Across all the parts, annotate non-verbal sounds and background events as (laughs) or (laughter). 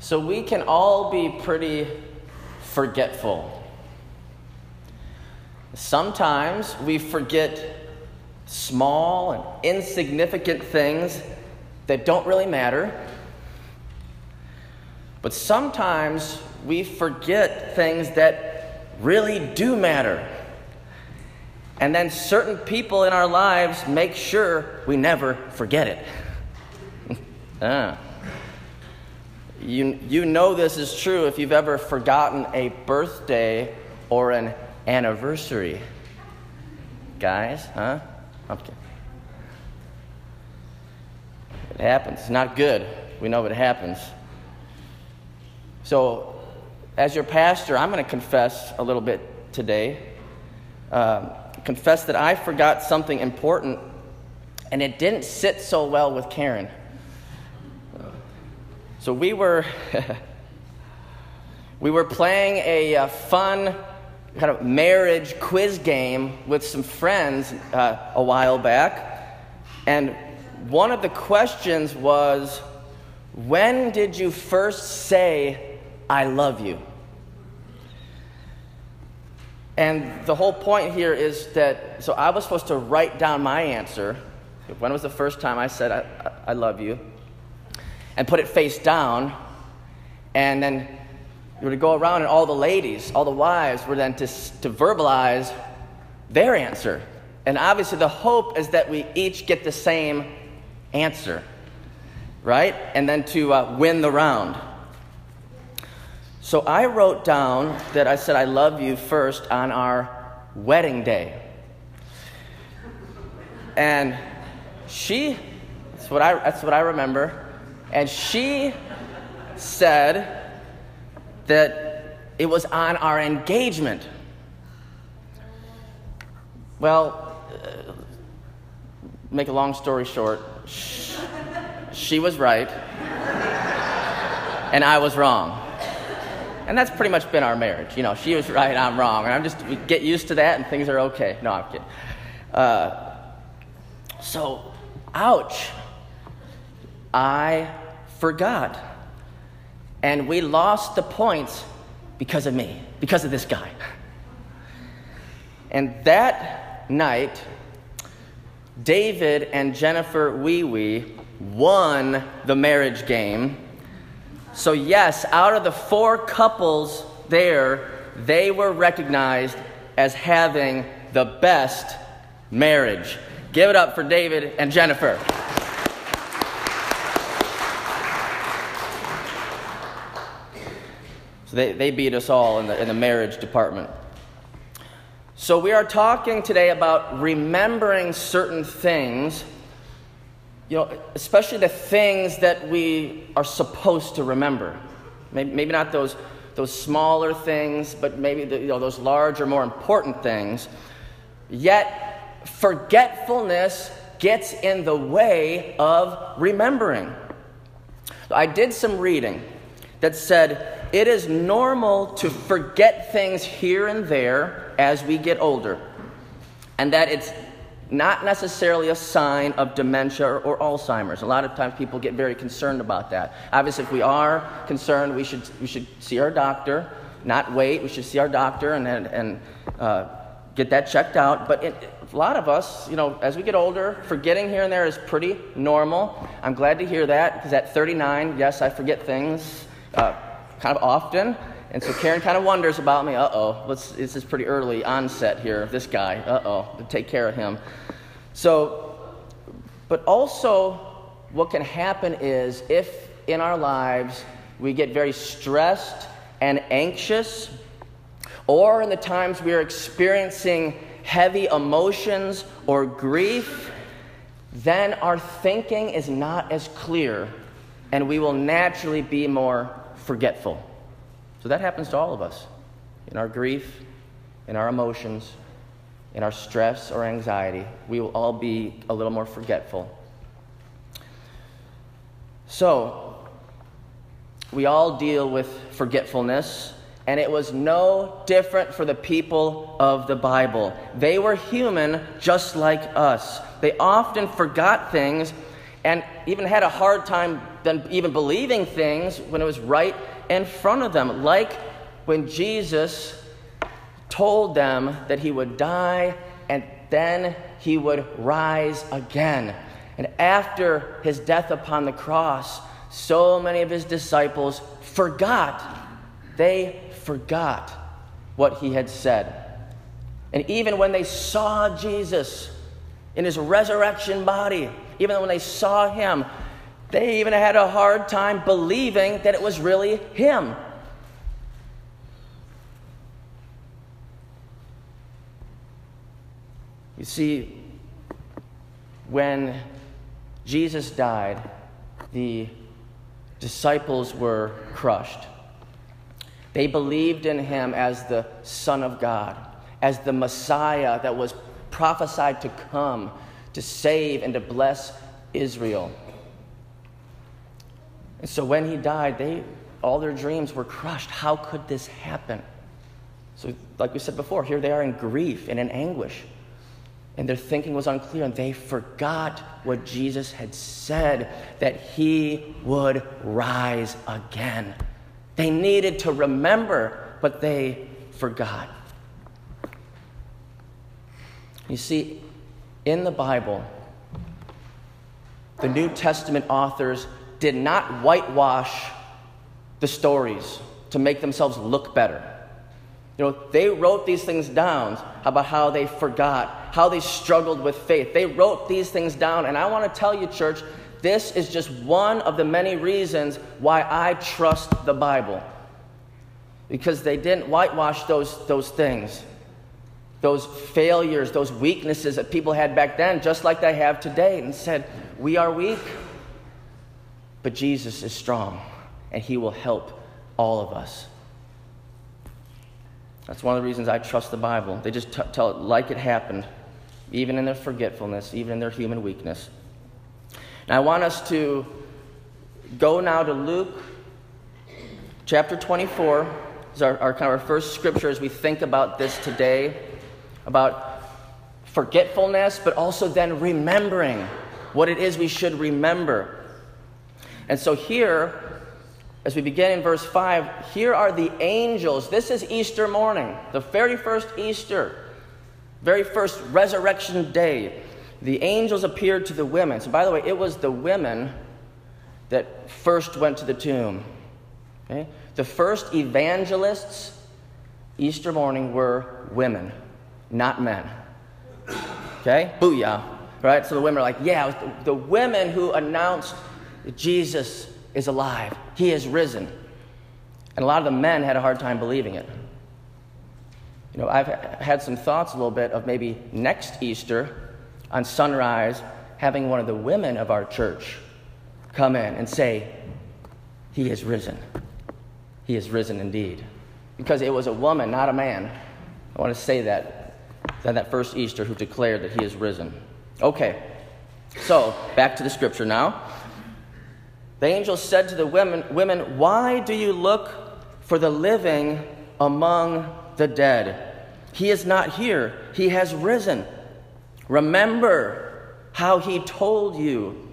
So we can all be pretty forgetful. Sometimes we forget small and insignificant things that don't really matter. But sometimes we forget things that really do matter. And then certain people in our lives make sure we never forget it. (laughs) ah. You, you know this is true if you've ever forgotten a birthday or an anniversary. Guys, huh? Okay. It happens. It's not good. We know it happens. So, as your pastor, I'm going to confess a little bit today. Um, confess that I forgot something important and it didn't sit so well with Karen. So we were (laughs) we were playing a, uh, fun kind of marriage quiz game with some friends uh, a while back, and one of the questions was, "When did you first say I love you?" And the whole point here is that so I was supposed to write down my answer. When was the first time I said I, I love you? And put it face down. And then you were to go around, and all the ladies, all the wives, were then to, to verbalize their answer. And obviously, the hope is that we each get the same answer, right? And then to uh, win the round. So I wrote down that I said, I love you first on our wedding day. And she, that's what I, that's what I remember. And she said that it was on our engagement. Well, uh, make a long story short, she was right, and I was wrong. And that's pretty much been our marriage. You know, she was right, I'm wrong. And I'm just, we get used to that and things are okay. No, I'm kidding. Uh, so, ouch. I forgot. And we lost the points because of me, because of this guy. And that night, David and Jennifer Wee Wee won the marriage game. So, yes, out of the four couples there, they were recognized as having the best marriage. Give it up for David and Jennifer. So they, they beat us all in the, in the marriage department. So we are talking today about remembering certain things, you know, especially the things that we are supposed to remember. Maybe, maybe not those, those smaller things, but maybe the, you know, those larger, more important things. Yet, forgetfulness gets in the way of remembering. I did some reading that said it is normal to forget things here and there as we get older, and that it's not necessarily a sign of dementia or, or, Alzheimer's. A lot of times people get very concerned about that. Obviously, if we are concerned, we should, we should see our doctor, not wait. We should see our doctor and, and, and uh, get that checked out. But it, a lot of us, you know, as we get older, forgetting here and there is pretty normal. I'm glad to hear that because at 39, yes, I forget things. Uh, kind of often. And so Karen kind of wonders about me. Uh oh, this is pretty early onset here. This guy. Uh oh, take care of him. So, but also, what can happen is if in our lives we get very stressed and anxious, or in the times we are experiencing heavy emotions or grief, then our thinking is not as clear, and we will naturally be more forgetful. So that happens to all of us in our grief, in our emotions, in our stress or anxiety. We will all be a little more forgetful. So, we all deal with forgetfulness, and it was no different for the people of the Bible. They were human just like us. They often forgot things and even had a hard time than even believing things when it was right in front of them. Like when Jesus told them that he would die and then he would rise again. And after his death upon the cross, so many of his disciples forgot. They forgot what he had said. And even when they saw Jesus in his resurrection body, even when they saw him, they even had a hard time believing that it was really him. You see, when Jesus died, the disciples were crushed. They believed in him as the Son of God, as the Messiah that was prophesied to come to save and to bless Israel. And so when he died, they, all their dreams were crushed. How could this happen? So, like we said before, here they are in grief and in anguish. And their thinking was unclear, and they forgot what Jesus had said that he would rise again. They needed to remember, but they forgot. You see, in the Bible, the New Testament authors did not whitewash the stories to make themselves look better. You know, they wrote these things down about how they forgot, how they struggled with faith. They wrote these things down, and I want to tell you, church, this is just one of the many reasons why I trust the Bible. Because they didn't whitewash those, those things those failures, those weaknesses that people had back then, just like they have today, and said, We are weak, but Jesus is strong, and He will help all of us. That's one of the reasons I trust the Bible. They just t- tell it like it happened, even in their forgetfulness, even in their human weakness. Now, I want us to go now to Luke chapter 24. This is our, our kind of our first scripture as we think about this today about forgetfulness, but also then remembering what it is we should remember. And so here, as we begin in verse 5, here are the angels. This is Easter morning, the very first Easter, very first resurrection day. The angels appeared to the women. So, by the way, it was the women that first went to the tomb. Okay? The first evangelists Easter morning were women not men. Okay? Booyah. Right? So the women are like, yeah, the, the women who announced Jesus is alive, he has risen. And a lot of the men had a hard time believing it. You know, I've had some thoughts a little bit of maybe next Easter on sunrise having one of the women of our church come in and say, He has risen. He has risen indeed. Because it was a woman, not a man. I want to say that than that first Easter who declared that he is risen. Okay, so back to the scripture now. The angel said to the women, women, Why do you look for the living among the dead? He is not here, he has risen. Remember how he told you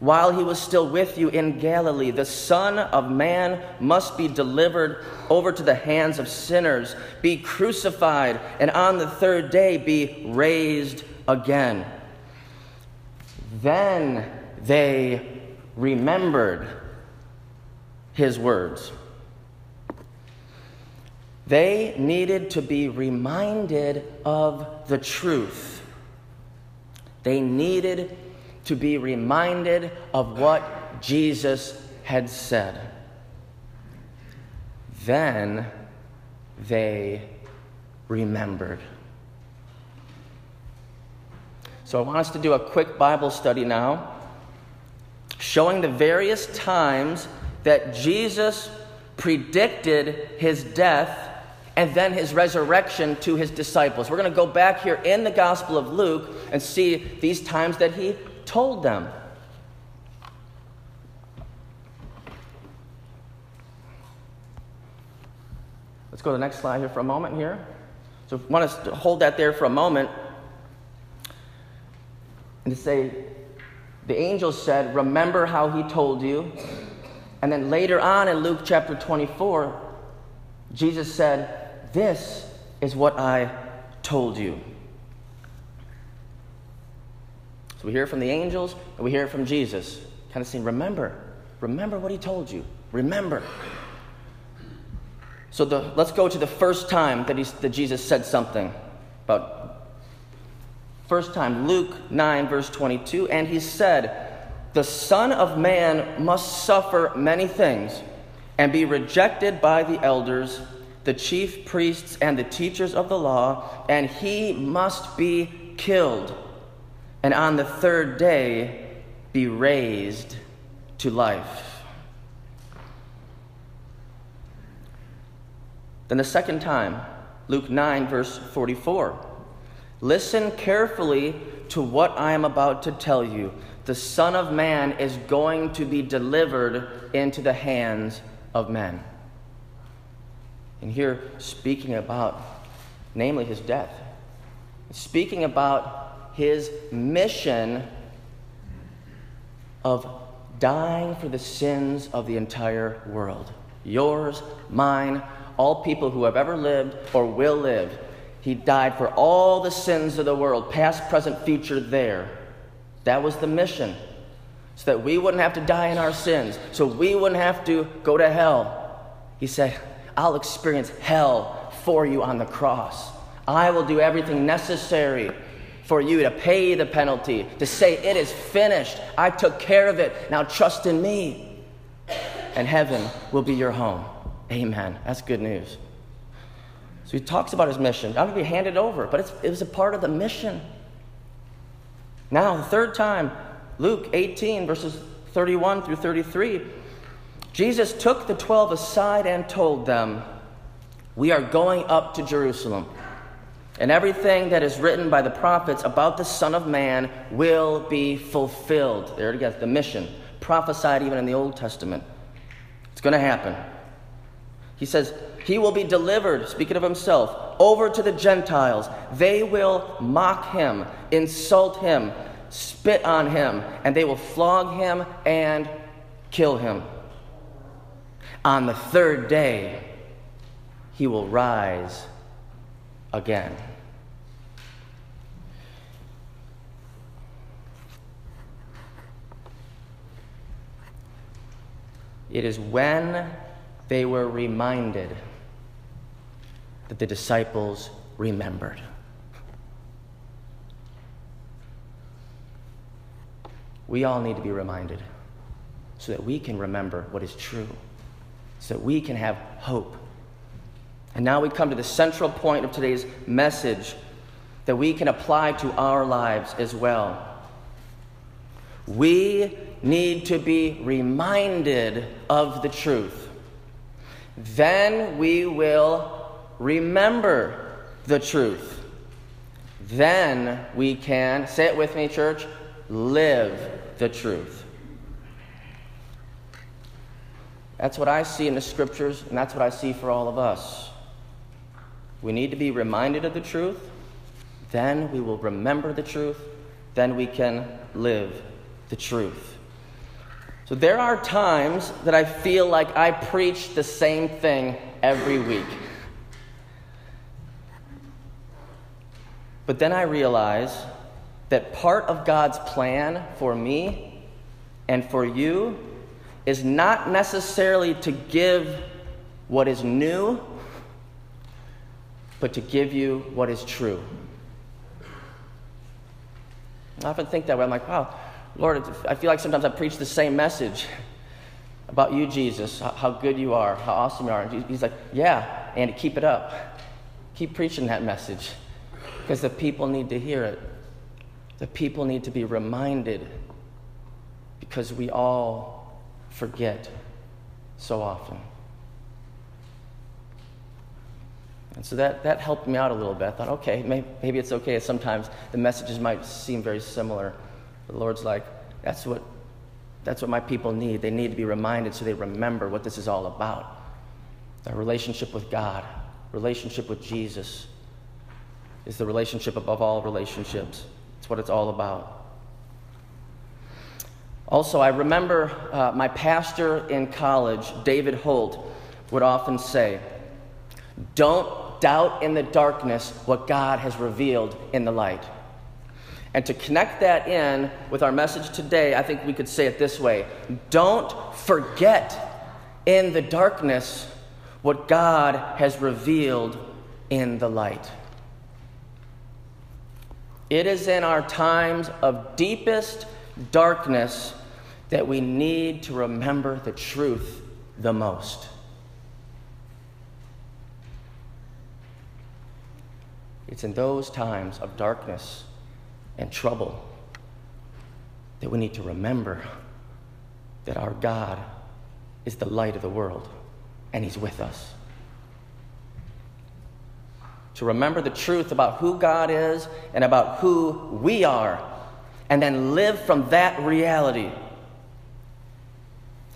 while he was still with you in Galilee, the Son of Man must be delivered over to the hands of sinners, be crucified, and on the third day be raised again. Then they remembered his words. They needed to be reminded of the truth. They needed to be reminded of what Jesus had said. Then they remembered. So I want us to do a quick Bible study now, showing the various times that Jesus predicted his death and then his resurrection to his disciples. We're going to go back here in the Gospel of Luke and see these times that he told them. Let's go to the next slide here for a moment here. So I want to hold that there for a moment and to say the angel said, Remember how he told you. And then later on in Luke chapter 24, Jesus said, This is what I told you. So we hear from the angels and we hear from Jesus. Kind of saying, Remember, remember what he told you. Remember. So the, let's go to the first time that, he, that Jesus said something about. First time, Luke 9, verse 22. And he said, The Son of Man must suffer many things and be rejected by the elders, the chief priests, and the teachers of the law, and he must be killed, and on the third day be raised to life. Then the second time, Luke 9, verse 44. Listen carefully to what I am about to tell you. The Son of Man is going to be delivered into the hands of men. And here, speaking about, namely, his death, speaking about his mission of dying for the sins of the entire world yours, mine, all people who have ever lived or will live. He died for all the sins of the world, past, present, future, there. That was the mission. So that we wouldn't have to die in our sins, so we wouldn't have to go to hell. He said, I'll experience hell for you on the cross. I will do everything necessary for you to pay the penalty, to say, It is finished. I took care of it. Now trust in me. And heaven will be your home. Amen. That's good news. So he talks about his mission. I'm going to be handed over, but it was a part of the mission. Now, the third time, Luke 18, verses 31 through 33, Jesus took the twelve aside and told them, We are going up to Jerusalem, and everything that is written by the prophets about the Son of Man will be fulfilled. There it is, the mission, prophesied even in the Old Testament. It's going to happen. He says, He will be delivered, speaking of Himself, over to the Gentiles. They will mock Him, insult Him, spit on Him, and they will flog Him and kill Him. On the third day, He will rise again. It is when they were reminded that the disciples remembered. We all need to be reminded so that we can remember what is true, so that we can have hope. And now we come to the central point of today's message that we can apply to our lives as well. We need to be reminded of the truth then we will remember the truth. Then we can, say it with me, church, live the truth. That's what I see in the scriptures, and that's what I see for all of us. We need to be reminded of the truth, then we will remember the truth, then we can live the truth. So there are times that I feel like I preach the same thing every week. But then I realize that part of God's plan for me and for you is not necessarily to give what is new, but to give you what is true. I often think that way. I'm like, wow, Lord, I feel like sometimes I preach the same message about you, Jesus, how good you are, how awesome you are. And he's like, Yeah, and keep it up. Keep preaching that message because the people need to hear it. The people need to be reminded because we all forget so often. And so that, that helped me out a little bit. I thought, okay, maybe, maybe it's okay. Sometimes the messages might seem very similar. The Lord's like, that's what, that's what my people need. They need to be reminded so they remember what this is all about. A relationship with God, relationship with Jesus is the relationship above all relationships. It's what it's all about. Also, I remember uh, my pastor in college, David Holt, would often say, Don't doubt in the darkness what God has revealed in the light. And to connect that in with our message today, I think we could say it this way Don't forget in the darkness what God has revealed in the light. It is in our times of deepest darkness that we need to remember the truth the most. It's in those times of darkness and trouble that we need to remember that our God is the light of the world and He's with us. To remember the truth about who God is and about who we are, and then live from that reality.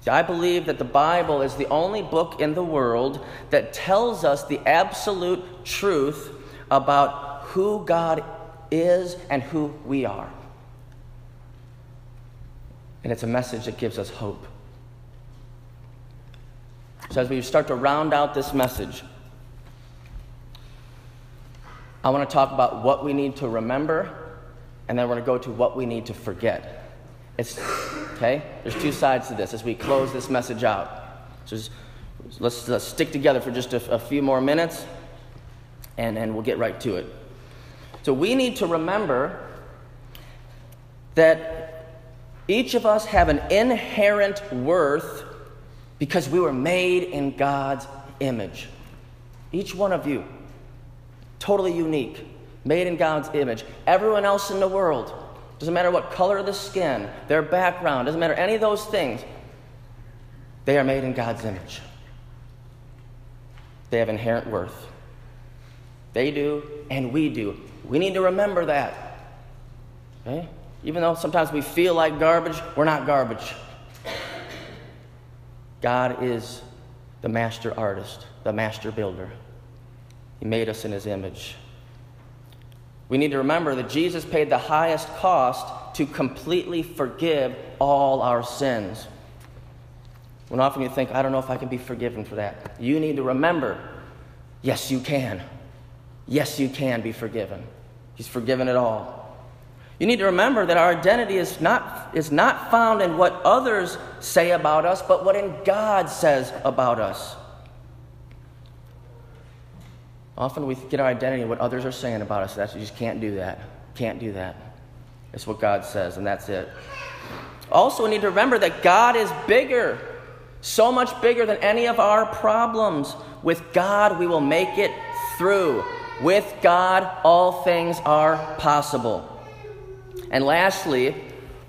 I believe that the Bible is the only book in the world that tells us the absolute truth about who God is and who we are. And it's a message that gives us hope. So, as we start to round out this message, I want to talk about what we need to remember, and then we're going to go to what we need to forget. It's okay. There's two sides to this as we close this message out. So just, let's, let's stick together for just a, a few more minutes, and, and we'll get right to it. So we need to remember that each of us have an inherent worth because we were made in God's image. Each one of you, totally unique, made in God's image. Everyone else in the world, doesn't matter what color of the skin, their background, doesn't matter any of those things, they are made in God's image. They have inherent worth. They do, and we do. We need to remember that. Okay? Even though sometimes we feel like garbage, we're not garbage. God is the master artist, the master builder. He made us in his image. We need to remember that Jesus paid the highest cost to completely forgive all our sins. When often you think, I don't know if I can be forgiven for that, you need to remember yes, you can. Yes, you can be forgiven. He's forgiven it all. You need to remember that our identity is not, is not found in what others say about us, but what in God says about us. Often we get our identity what others are saying about us. That's you just can't do that. Can't do that. It's what God says, and that's it. Also, we need to remember that God is bigger, so much bigger than any of our problems. With God, we will make it through. With God, all things are possible. And lastly,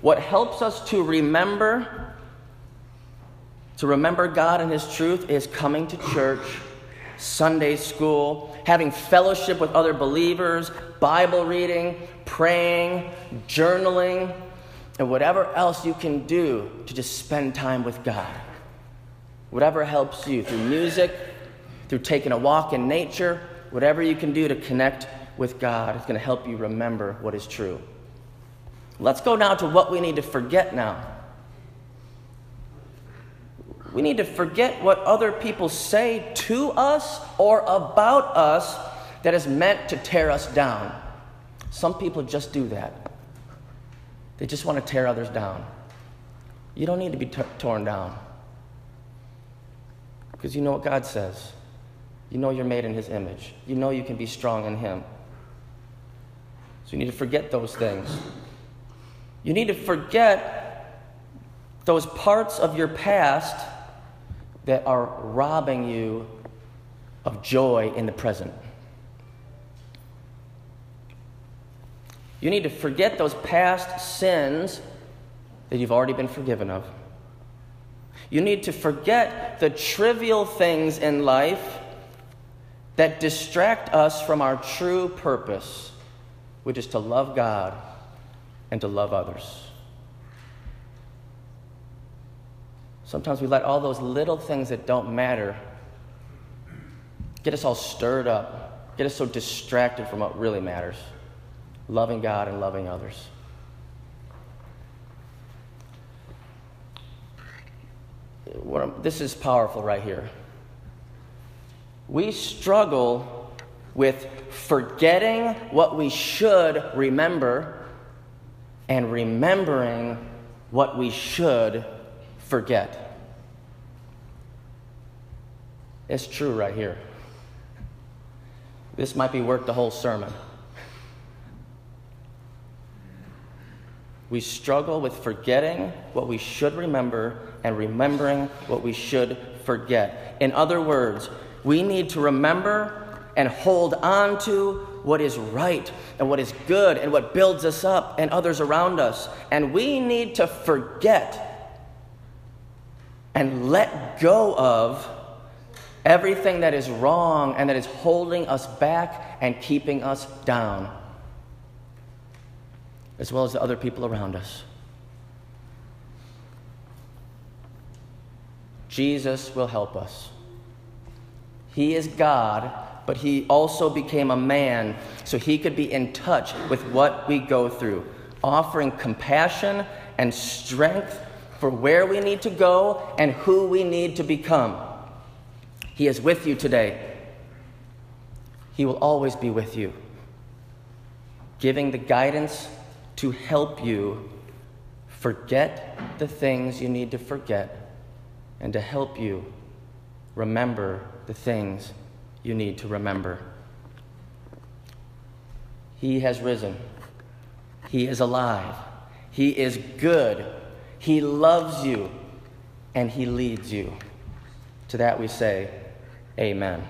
what helps us to remember to remember God and his truth is coming to church, Sunday school, having fellowship with other believers, Bible reading, praying, journaling, and whatever else you can do to just spend time with God. Whatever helps you through music, through taking a walk in nature, whatever you can do to connect with God is going to help you remember what is true. Let's go now to what we need to forget now. We need to forget what other people say to us or about us that is meant to tear us down. Some people just do that. They just want to tear others down. You don't need to be t- torn down. Because you know what God says. You know you're made in His image. You know you can be strong in Him. So you need to forget those things. You need to forget those parts of your past that are robbing you of joy in the present. You need to forget those past sins that you've already been forgiven of. You need to forget the trivial things in life that distract us from our true purpose, which is to love God and to love others. Sometimes we let all those little things that don't matter get us all stirred up, get us so distracted from what really matters loving God and loving others. this is powerful right here. We struggle with forgetting what we should remember and remembering what we should forget. It's true right here. This might be worth the whole sermon. We struggle with forgetting what we should remember and remembering what we should forget. In other words, we need to remember and hold on to what is right and what is good and what builds us up and others around us. And we need to forget and let go of everything that is wrong and that is holding us back and keeping us down as well as the other people around us. Jesus will help us. He is God, but He also became a man so He could be in touch with what we go through, offering compassion and strength for where we need to go and who we need to become. He is with you today. He will always be with you, giving the guidance to help you forget the things you need to forget and to help you remember the things you need to remember. He has risen. He is alive. He is good. He loves you. And He leads you. To that we say, Amen.